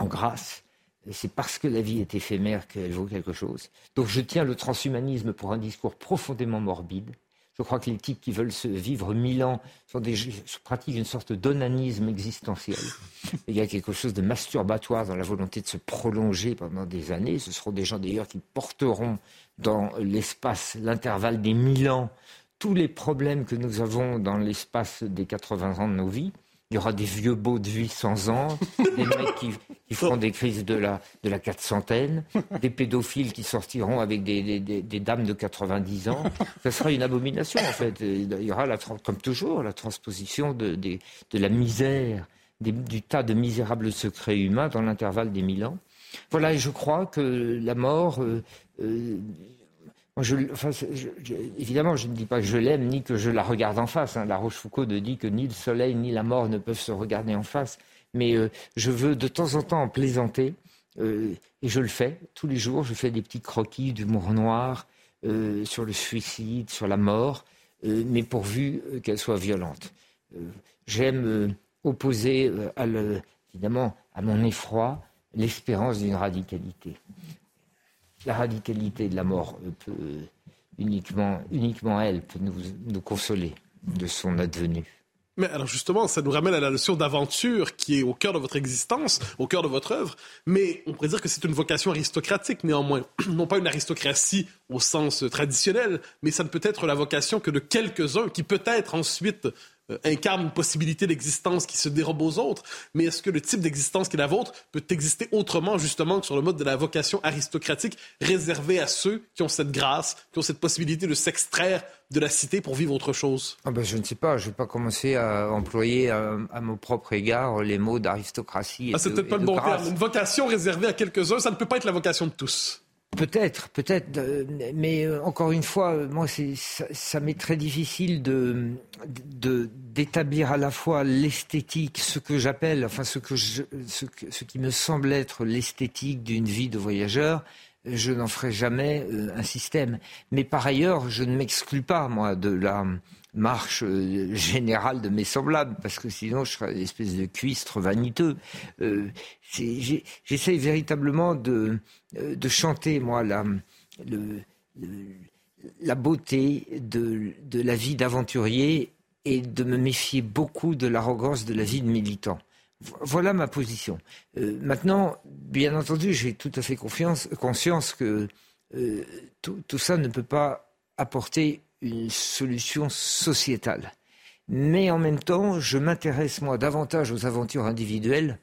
grâce. C'est parce que la vie est éphémère qu'elle vaut quelque chose. Donc je tiens le transhumanisme pour un discours profondément morbide. Je crois que les types qui veulent se vivre mille ans sont pratiquent une sorte d'onanisme existentiel. Il y a quelque chose de masturbatoire dans la volonté de se prolonger pendant des années. Ce seront des gens d'ailleurs qui porteront dans l'espace, l'intervalle des mille ans, tous les problèmes que nous avons dans l'espace des 80 ans de nos vies. Il y aura des vieux beaux de 800 ans, des mecs qui, qui feront des crises de la, de la quatre-centaine, des pédophiles qui sortiront avec des, des, dames de 90 ans. Ça sera une abomination, en fait. Il y aura, la, comme toujours, la transposition de, de, de la misère, du tas de misérables secrets humains dans l'intervalle des mille ans. Voilà, et je crois que la mort, euh, euh, évidemment, je ne dis pas que je l'aime ni que je la regarde en face. Hein. La Rochefoucauld dit que ni le soleil ni la mort ne peuvent se regarder en face. Mais euh, je veux de temps en temps en plaisanter. Euh, et je le fais tous les jours. Je fais des petits croquis d'humour noir euh, sur le suicide, sur la mort, mais pourvu qu'elle soit violente. J'aime opposer, évidemment, à mon effroi, l'espérance d'une radicalité la radicalité de la mort peut uniquement, uniquement elle peut nous, consoler de son advenu. Mais alors justement, ça nous ramène à la notion d'aventure qui est au cœur de votre existence, au cœur de votre œuvre. Mais on pourrait dire que c'est une vocation aristocratique néanmoins. Non pas une aristocratie au sens traditionnel, mais ça ne peut être la vocation que de quelques-uns qui peut-être ensuite euh, incarne une possibilité d'existence qui se dérobe aux autres, mais est-ce que le type d'existence qui est la vôtre peut exister autrement, justement, que sur le mode de la vocation aristocratique réservée à ceux qui ont cette grâce, qui ont cette possibilité de s'extraire de la cité pour vivre autre chose? Ah ben, Je ne sais pas, je ne vais pas commencer à employer à, mon propre égard les mots d'aristocratie. Ah, c'est peut-être pas le bon terme. Une vocation réservée à quelques-uns, ça ne peut pas être la vocation de tous. Peut-être, peut-être, euh, mais euh, encore une fois, euh, moi, ça, m'est très difficile d'établir à la fois l'esthétique, ce que j'appelle, enfin ce que ce, ce, qui me semble être l'esthétique d'une vie de voyageur. Je n'en ferai jamais un système. Mais par ailleurs, je ne m'exclus pas moi de la marche euh, générale de mes semblables, parce que sinon je serais une espèce de cuistre vaniteux. Euh, J'essaye véritablement de, euh, de chanter, moi, la, la beauté de, de la vie d'aventurier et de me méfier beaucoup de l'arrogance de la vie de militant. Voilà ma position. Euh, maintenant, bien entendu, j'ai tout à fait conscience que tout, tout, ça ne peut pas apporter une solution sociétale. Mais en même temps, je m'intéresse, moi, davantage aux aventures individuelles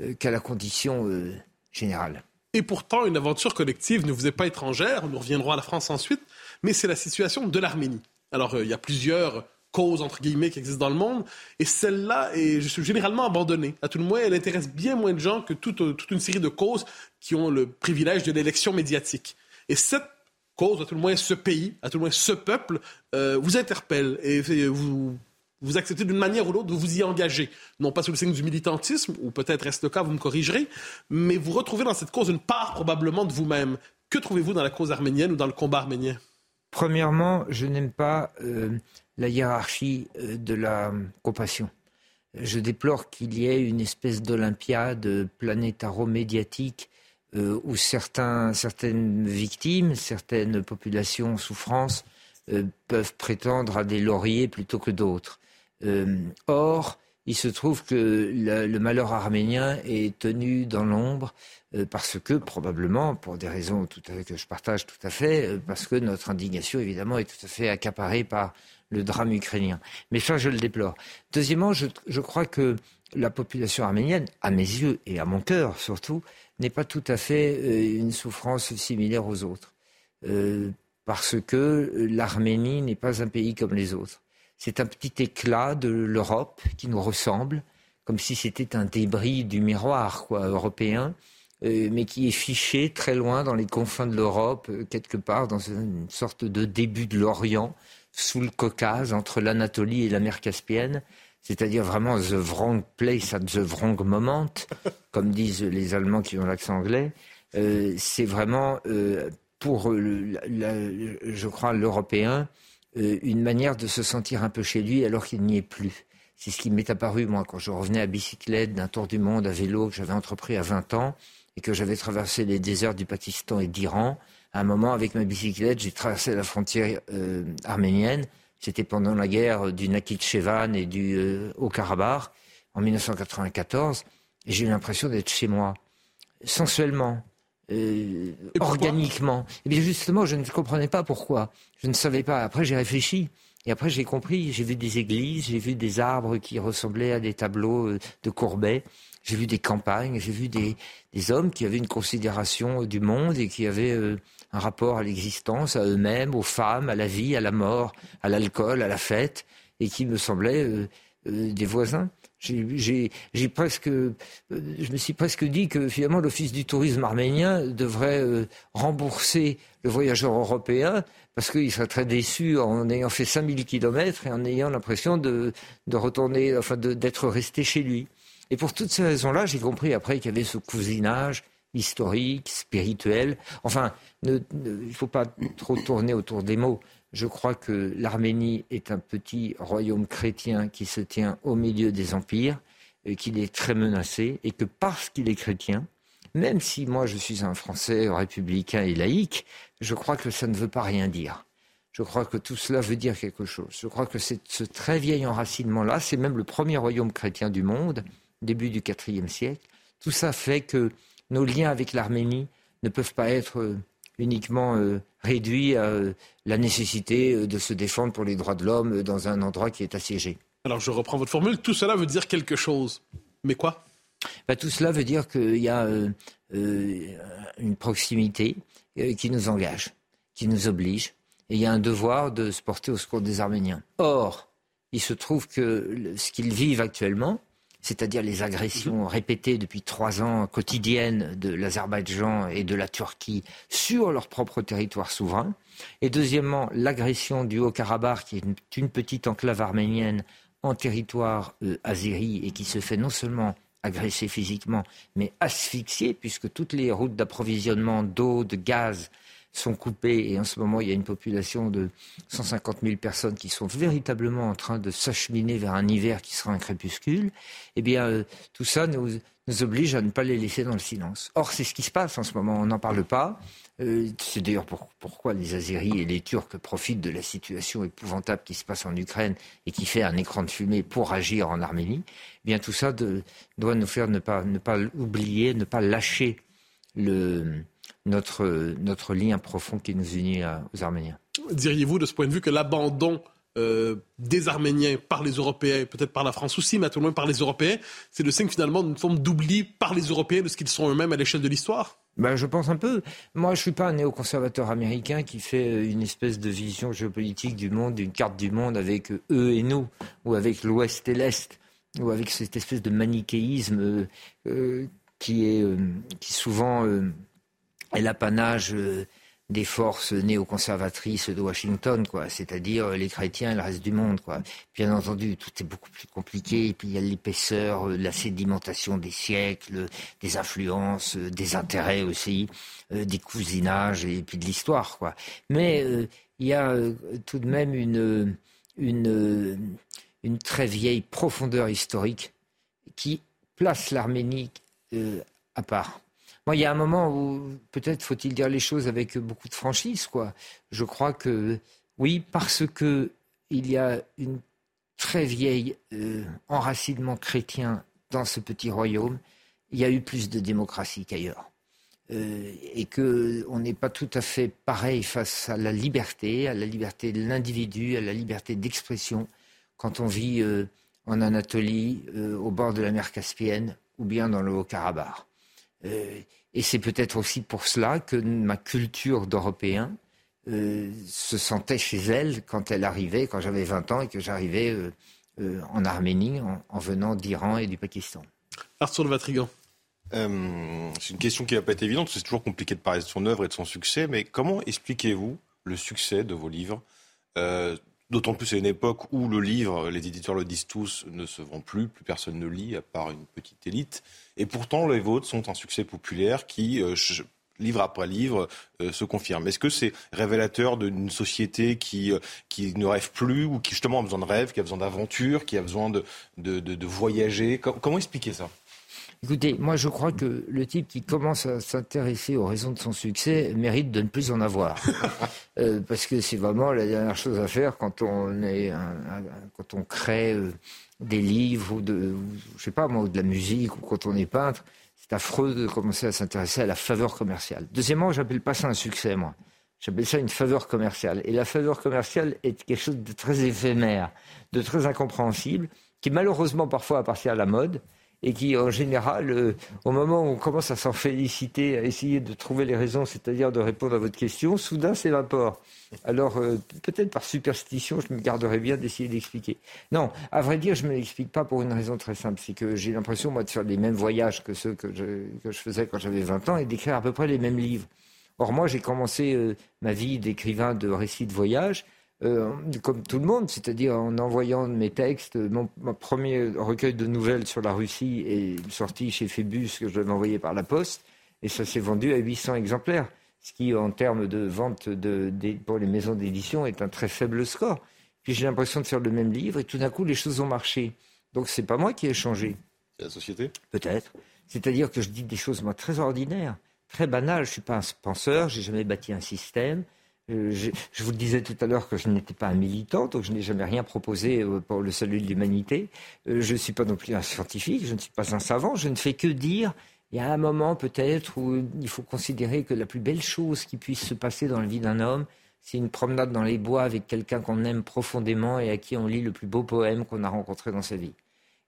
euh, qu'à la condition euh, générale. Et pourtant, une aventure collective ne vous est pas étrangère, nous reviendrons à la France ensuite, mais c'est la situation de l'Arménie. Alors, euh, il y a plusieurs causes, entre guillemets, qui existent dans le monde, et celle-là est généralement abandonnée. À tout le moins, elle intéresse bien moins de gens que toute, toute une série de causes qui ont le privilège de l'élection médiatique. Et cette cause, à tout le moins ce pays, à tout le moins ce peuple, euh, vous interpelle et vous, vous acceptez d'une manière ou l'autre de vous y engager. Non pas sous le signe du militantisme, ou peut-être reste le cas, vous me corrigerez, mais vous retrouvez dans cette cause une part probablement de vous-même. Que trouvez-vous dans la cause arménienne ou dans le combat arménien? Premièrement, je n'aime pas euh, la hiérarchie euh, de la compassion. Je déplore qu'il y ait une espèce d'olympiade planétaro-médiatique euh, où certains, certaines victimes, certaines populations en souffrance euh, peuvent prétendre à des lauriers plutôt que d'autres. Euh, or, il se trouve que le, malheur arménien est tenu dans l'ombre parce que, probablement, pour des raisons tout à fait, que je partage tout à fait, parce que notre indignation, évidemment, est tout à fait accaparée par le drame ukrainien. Mais ça, je le déplore. Deuxièmement, je, je crois que la population arménienne, à mes yeux et à mon cœur surtout, n'est pas tout à fait euh, une souffrance similaire aux autres. Euh, parce que l'Arménie n'est pas un pays comme les autres. C'est un petit éclat de l'Europe qui nous ressemble, comme si c'était un débris du miroir quoi, européen, euh, mais qui est fiché très loin dans les confins de l'Europe, quelque part dans une sorte de début de l'Orient, sous le Caucase, entre l'Anatolie et la mer Caspienne c'est-à-dire vraiment the wrong place at the wrong moment, comme disent les Allemands qui ont l'accent anglais. Euh, c'est vraiment, euh, pour, je crois, l'Européen, euh, une manière de se sentir un peu chez lui alors qu'il n'y est plus. C'est ce qui m'est apparu, moi, quand je revenais à bicyclette d'un tour du monde à vélo que j'avais entrepris à 20 ans et que j'avais traversé les déserts du Pakistan et d'Iran. À un moment, avec ma bicyclette, j'ai traversé la frontière arménienne c'était pendant la guerre du Nakhichevan et du euh, Haut-Karabakh en 1994. Et j'ai eu l'impression d'être chez moi, sensuellement, euh, organiquement. Et bien justement, je ne comprenais pas pourquoi. Je ne savais pas. Après, j'ai réfléchi. Et après, j'ai compris. J'ai vu des églises, j'ai vu des arbres qui ressemblaient à des tableaux euh, de Courbet. J'ai vu des campagnes, j'ai vu des, des, hommes qui avaient une considération du monde et qui avaient un rapport à l'existence, à eux-mêmes, aux femmes, à la vie, à la mort, à l'alcool, à la fête, et qui me semblaient euh, euh, des voisins. J'ai presque, euh, je me suis presque dit que finalement l'Office du tourisme arménien devrait euh, rembourser le voyageur européen parce qu'il serait très déçu en ayant fait 5000 kilomètres et en ayant l'impression de, de retourner, enfin d'être resté chez lui. Et pour toutes ces raisons-là, j'ai compris après qu'il y avait ce cousinage historique, spirituel. Enfin, il ne faut pas trop tourner autour des mots. Je crois que l'Arménie est un petit royaume chrétien qui se tient au milieu des empires, qu'il est très menacé, et que parce qu'il est chrétien, même si moi je suis un Français républicain et laïque, je crois que ça ne veut pas rien dire. Je crois que tout cela veut dire quelque chose. Je crois que ce très vieil enracinement-là, c'est même le premier royaume chrétien du monde, début du IVe siècle. Tout ça fait que nos liens avec l'Arménie ne peuvent pas être euh, uniquement euh, réduit à euh, la nécessité de se défendre pour les droits de l'homme dans un endroit qui est assiégé. Alors je reprends votre formule, tout cela veut dire quelque chose. Mais quoi? Bah, Tout cela veut dire qu'il y a une proximité qui nous engage, qui nous oblige, et il y a un devoir de se porter au secours des Arméniens. Or, il se trouve que ce qu'ils vivent actuellement, c'est-à-dire les agressions répétées depuis trois ans quotidiennes de l'Azerbaïdjan et de la Turquie sur leur propre territoire souverain. Et deuxièmement, l'agression du Haut-Karabakh, qui est une, petite enclave arménienne en territoire euh, azéri et qui se fait non seulement agresser physiquement, mais asphyxier, puisque toutes les routes d'approvisionnement d'eau, de gaz, sont coupés et en ce moment il y a une population de 150 000 personnes qui sont véritablement en train de s'acheminer vers un hiver qui sera un crépuscule, eh bien euh, tout ça nous, nous, oblige à ne pas les laisser dans le silence. Or c'est ce qui se passe en ce moment, on n'en parle pas. Euh, c'est d'ailleurs pourquoi les Azéris et les Turcs profitent de la situation épouvantable qui se passe en Ukraine et qui fait un écran de fumée pour agir en Arménie. Eh bien tout ça de, doit nous faire ne pas, ne pas oublier, ne pas lâcher le, notre, notre lien profond qui nous unit aux Arméniens. Diriez-vous de ce point de vue que l'abandon euh, des Arméniens par les Européens, peut-être par la France aussi, mais à tout le moins par les Européens, c'est le signe finalement d'une forme d'oubli par les Européens de ce qu'ils sont eux-mêmes à l'échelle de l'histoire? Ben, je pense un peu. Moi, je suis pas un néoconservateur américain qui fait une espèce de vision géopolitique du monde, d'une carte du monde avec eux et nous, ou avec l'Ouest et l'Est, ou avec cette espèce de manichéisme euh, euh, qui est qui souvent l'apanage euh, des forces néoconservatrices de Washington, quoi. C'est-à-dire euh, les chrétiens et le reste du monde, quoi. Bien entendu, tout est beaucoup plus compliqué. Et puis il y a l'épaisseur, euh, la sédimentation des siècles, des influences, des intérêts aussi, des cousinages et puis de l'histoire, quoi. Mais il y a tout de même une, une, une très vieille profondeur historique qui place l'Arménie à part. Moi, il y a un moment où peut-être faut-il dire les choses avec beaucoup de franchise, quoi. Je crois que oui, parce que il y a une très vieille euh, enracinement chrétien dans ce petit royaume, il y a eu plus de démocratie qu'ailleurs. Euh, et qu'on n'est pas tout à fait pareil face à la liberté, à la liberté de l'individu, à la liberté d'expression, quand on vit euh, en Anatolie, au bord de la mer Caspienne, ou bien dans le Haut-Karabakh. Euh, et c'est peut-être aussi pour cela que ma culture d'Européen euh, se sentait chez elle quand elle arrivait, quand j'avais 20 ans et que j'arrivais euh, en Arménie en, venant d'Iran et du Pakistan. Arthur de Vatrigan. c'est une question qui va pas être évidente, c'est toujours compliqué de parler de son œuvre et de son succès, mais comment expliquez-vous le succès de vos livres? D'autant plus à une époque où le livre, les éditeurs le disent tous, ne se vend plus, plus personne ne lit, à part une petite élite. Et pourtant, les vôtres sont un succès populaire qui, euh, livre après livre, euh, se confirme. Est-ce que c'est révélateur d'une société qui, euh, qui ne rêve plus ou qui justement a besoin de rêve, qui a besoin d'aventure, qui a besoin de, de, de voyager? Comment expliquer ça? Écoutez, moi je crois que le type qui commence à s'intéresser aux raisons de son succès mérite de ne plus en avoir. euh, parce que c'est vraiment la dernière chose à faire quand on, est quand on crée des livres ou de, je sais pas moi, de la musique ou quand on est peintre. C'est affreux de commencer à s'intéresser à la faveur commerciale. Deuxièmement, j'appelle pas ça un succès, moi. J'appelle ça une faveur commerciale. Et la faveur commerciale est quelque chose de très éphémère, de très incompréhensible, qui malheureusement parfois appartient à la mode et qui, en général, euh, au moment où on commence à s'en féliciter, à essayer de trouver les raisons, c'est-à-dire de répondre à votre question, soudain s'évapore. Alors, euh, peut-être par superstition, je me garderais bien d'essayer d'expliquer. Non, à vrai dire, je ne me l'explique pas pour une raison très simple. C'est que j'ai l'impression, moi, de faire les mêmes voyages que ceux que je, faisais quand j'avais 20 ans et d'écrire à peu près les mêmes livres. Or, moi, j'ai commencé euh, ma vie d'écrivain de récits de voyage euh, comme tout le monde, c'est-à-dire en envoyant mes textes. Mon, premier recueil de nouvelles sur la Russie est sorti chez Phébus, que je devais envoyer par la poste, et ça s'est vendu à 800 exemplaires, ce qui, en termes de vente de, pour les maisons d'édition, est un très faible score. Puis j'ai l'impression de faire le même livre, et tout d'un coup, les choses ont marché. Donc c'est pas moi qui ai changé. C'est la société? Peut-être. C'est-à-dire que je dis des choses, moi, très ordinaires, très banales. Je suis pas un penseur, j'ai jamais bâti un système. Euh, je, vous le disais tout à l'heure que je n'étais pas un militant, donc je n'ai jamais rien proposé euh, pour le salut de l'humanité. Euh, je ne suis pas non plus un scientifique, je ne suis pas un savant, je ne fais que dire, il y a un moment peut-être où il faut considérer que la plus belle chose qui puisse se passer dans la vie d'un homme, c'est une promenade dans les bois avec quelqu'un qu'on aime profondément et à qui on lit le plus beau poème qu'on a rencontré dans sa vie.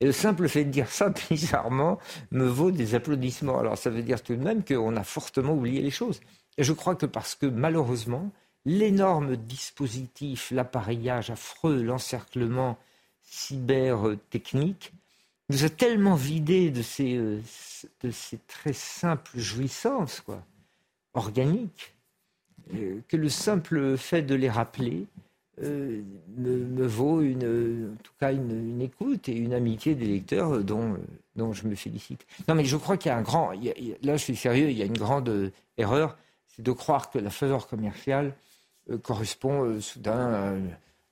Et le simple fait de dire ça, bizarrement, me vaut des applaudissements. Alors ça veut dire tout de même qu'on a fortement oublié les choses. Et je crois que parce que malheureusement, l'énorme dispositif, l'appareillage affreux, l'encerclement cyber-technique nous a tellement vidé de ces, euh, de ces très simples jouissances quoi, organiques euh, que le simple fait de les rappeler euh, me, vaut une, en tout cas une, écoute et une amitié des lecteurs dont, dont je me félicite. Non mais je crois qu'il y a un grand, là je suis sérieux, il y a une grande erreur, c'est de croire que la faveur commerciale correspond euh, soudain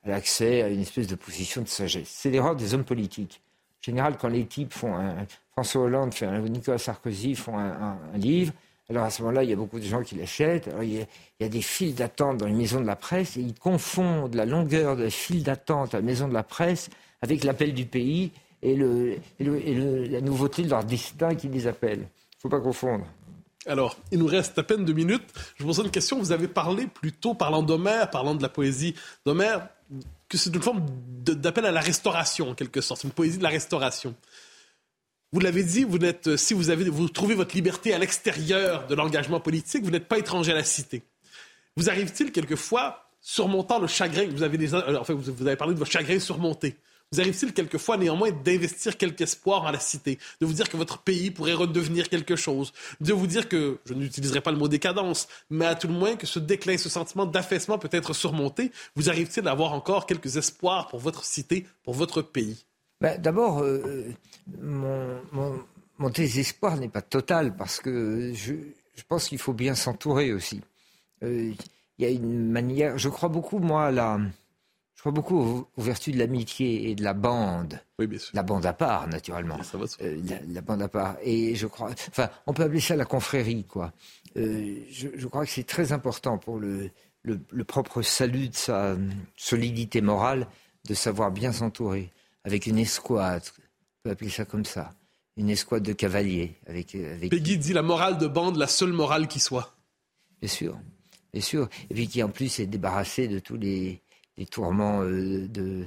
à, l'accès à une espèce de position de sagesse. C'est l'erreur des hommes politiques. En général, quand les types font un, François Hollande fait un, Nicolas Sarkozy font un, livre, alors à ce moment-là, il y a beaucoup de gens qui l'achètent. il, y a, des files d'attente dans les maisons de la presse et ils confondent la longueur de la file d'attente à la maison de la presse avec l'appel du pays et, le, la nouveauté de leur destin qui les appelle. Il ne faut pas confondre. Alors, il nous reste à peine deux minutes. Je vous pose une question. Vous avez parlé plutôt, parlant d'Homère, parlant de la poésie d'Homère, que c'est une forme d'appel à la restauration, en quelque sorte, une poésie de la restauration. Vous l'avez dit, vous êtes, si vous, avez, vous trouvez votre liberté à l'extérieur de l'engagement politique, vous n'êtes pas étranger à la cité. Vous arrive-t-il quelquefois, surmontant le chagrin, vous avez, des, euh, enfin, vous avez parlé de votre chagrin surmonté, vous arrive-t-il quelquefois néanmoins d'investir quelque espoir en la cité, de vous dire que votre pays pourrait redevenir quelque chose, de vous dire que, je n'utiliserai pas le mot décadence, mais à tout le moins que ce déclin, ce sentiment d'affaissement peut être surmonté, vous arrive-t-il d'avoir encore quelques espoirs pour votre cité, pour votre pays? Ben, D'abord, euh, mon, mon, désespoir n'est pas total parce que je, pense qu'il faut bien s'entourer aussi. Euh, il y a une manière, je crois beaucoup, moi, à la je crois beaucoup aux, vertus de l'amitié et de la bande. Oui, bien sûr. La bande à part, naturellement. Euh, la, bande à part. Et je crois, enfin, on peut appeler ça la confrérie, quoi. Euh, je, crois que c'est très important pour le, le, propre salut de sa solidité morale de savoir bien s'entourer avec une escouade. On peut appeler ça comme ça. Une escouade de cavaliers. Avec, avec... Peggy dit la morale de bande, la seule morale qui soit. Bien sûr. Bien sûr. Et puis qui en plus est débarrassé de tous les les tourments euh, de,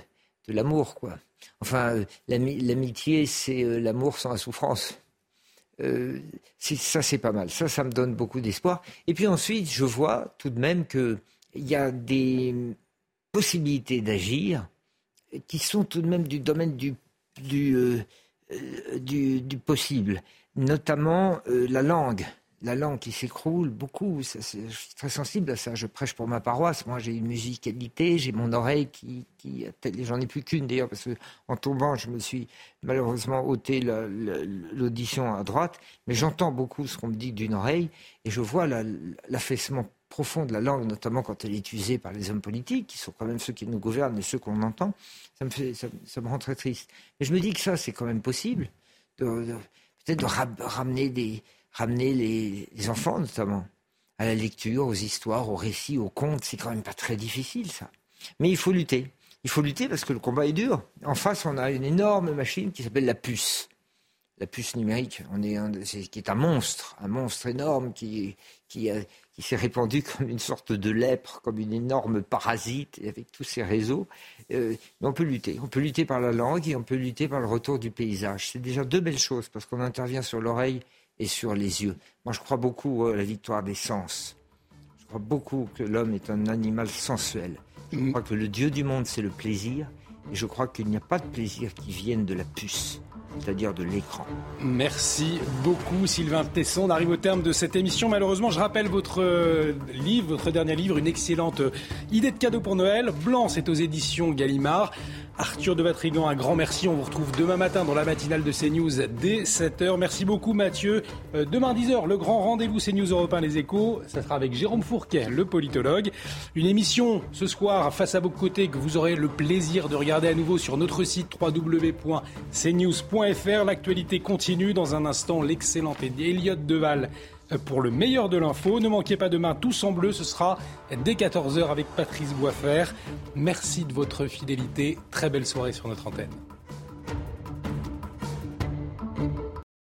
l'amour, quoi. Enfin, euh, l'amitié, c'est euh, l'amour sans la souffrance. ça, c'est pas mal. Ça, ça me donne beaucoup d'espoir. Et puis ensuite, je vois tout de même qu'il y a des possibilités d'agir qui sont tout de même du domaine du possible, notamment la langue la langue qui s'écroule, beaucoup. je suis très sensible à ça. Je prêche pour ma paroisse. Moi, j'ai une musicalité, j'ai mon oreille qui, qui j'en ai plus qu'une d'ailleurs parce que en tombant, je me suis malheureusement ôté l'audition à droite. Mais j'entends beaucoup ce qu'on me dit d'une oreille et je vois l'affaissement profond de la langue, notamment quand elle est usée par les hommes politiques, qui sont quand même ceux qui nous gouvernent et ceux qu'on entend. Ça me fait, ça, me rend très triste. Mais je me dis que ça, c'est quand même possible. peut-être de ramener des, ramener les, enfants notamment à la lecture, aux histoires, aux récits, aux contes. C'est quand même pas très difficile ça. Mais il faut lutter. Il faut lutter parce que le combat est dur. En face, on a une énorme machine qui s'appelle la puce. la puce numérique, on est, qui est un monstre, un monstre énorme qui, qui, qui s'est répandu comme une sorte de lèpre, comme une énorme parasite, avec tous ces réseaux. Euh, on peut lutter. On peut lutter par la langue et on peut lutter par le retour du paysage. C'est déjà deux belles choses parce qu'on intervient sur l'oreille et sur les yeux. Moi, je crois beaucoup à la victoire des sens. Je crois beaucoup que l'homme est un animal sensuel. Je mm. crois que le Dieu du monde, c'est le plaisir. Et je crois qu'il n'y a pas de plaisir qui vienne de la puce c'est-à-dire de l'écran. Merci beaucoup Sylvain Tesson. On arrive au terme de cette émission. Malheureusement, je rappelle votre euh, livre, votre dernier livre, une excellente euh, idée de cadeau pour Noël. Blanc, c'est aux éditions Gallimard. Arthur de Vatrigan, un grand merci. On vous retrouve demain matin dans la matinale de CNews dès 7h. Merci beaucoup Mathieu. Euh, demain 10h, le grand rendez-vous CNews Europe 1 Les Échos. Ça sera avec Jérôme Fourquet, le politologue. Une émission ce soir face à vos côtés que vous aurez le plaisir de regarder à nouveau sur notre site www.cnews.fr. L'actualité continue. Dans un instant, l'excellent Elliot Deval pour le meilleur de l'info. Ne manquez pas demain tous en bleu, ce sera dès 14h avec Patrice Boisfer. Merci de votre fidélité. Très belle soirée sur notre antenne.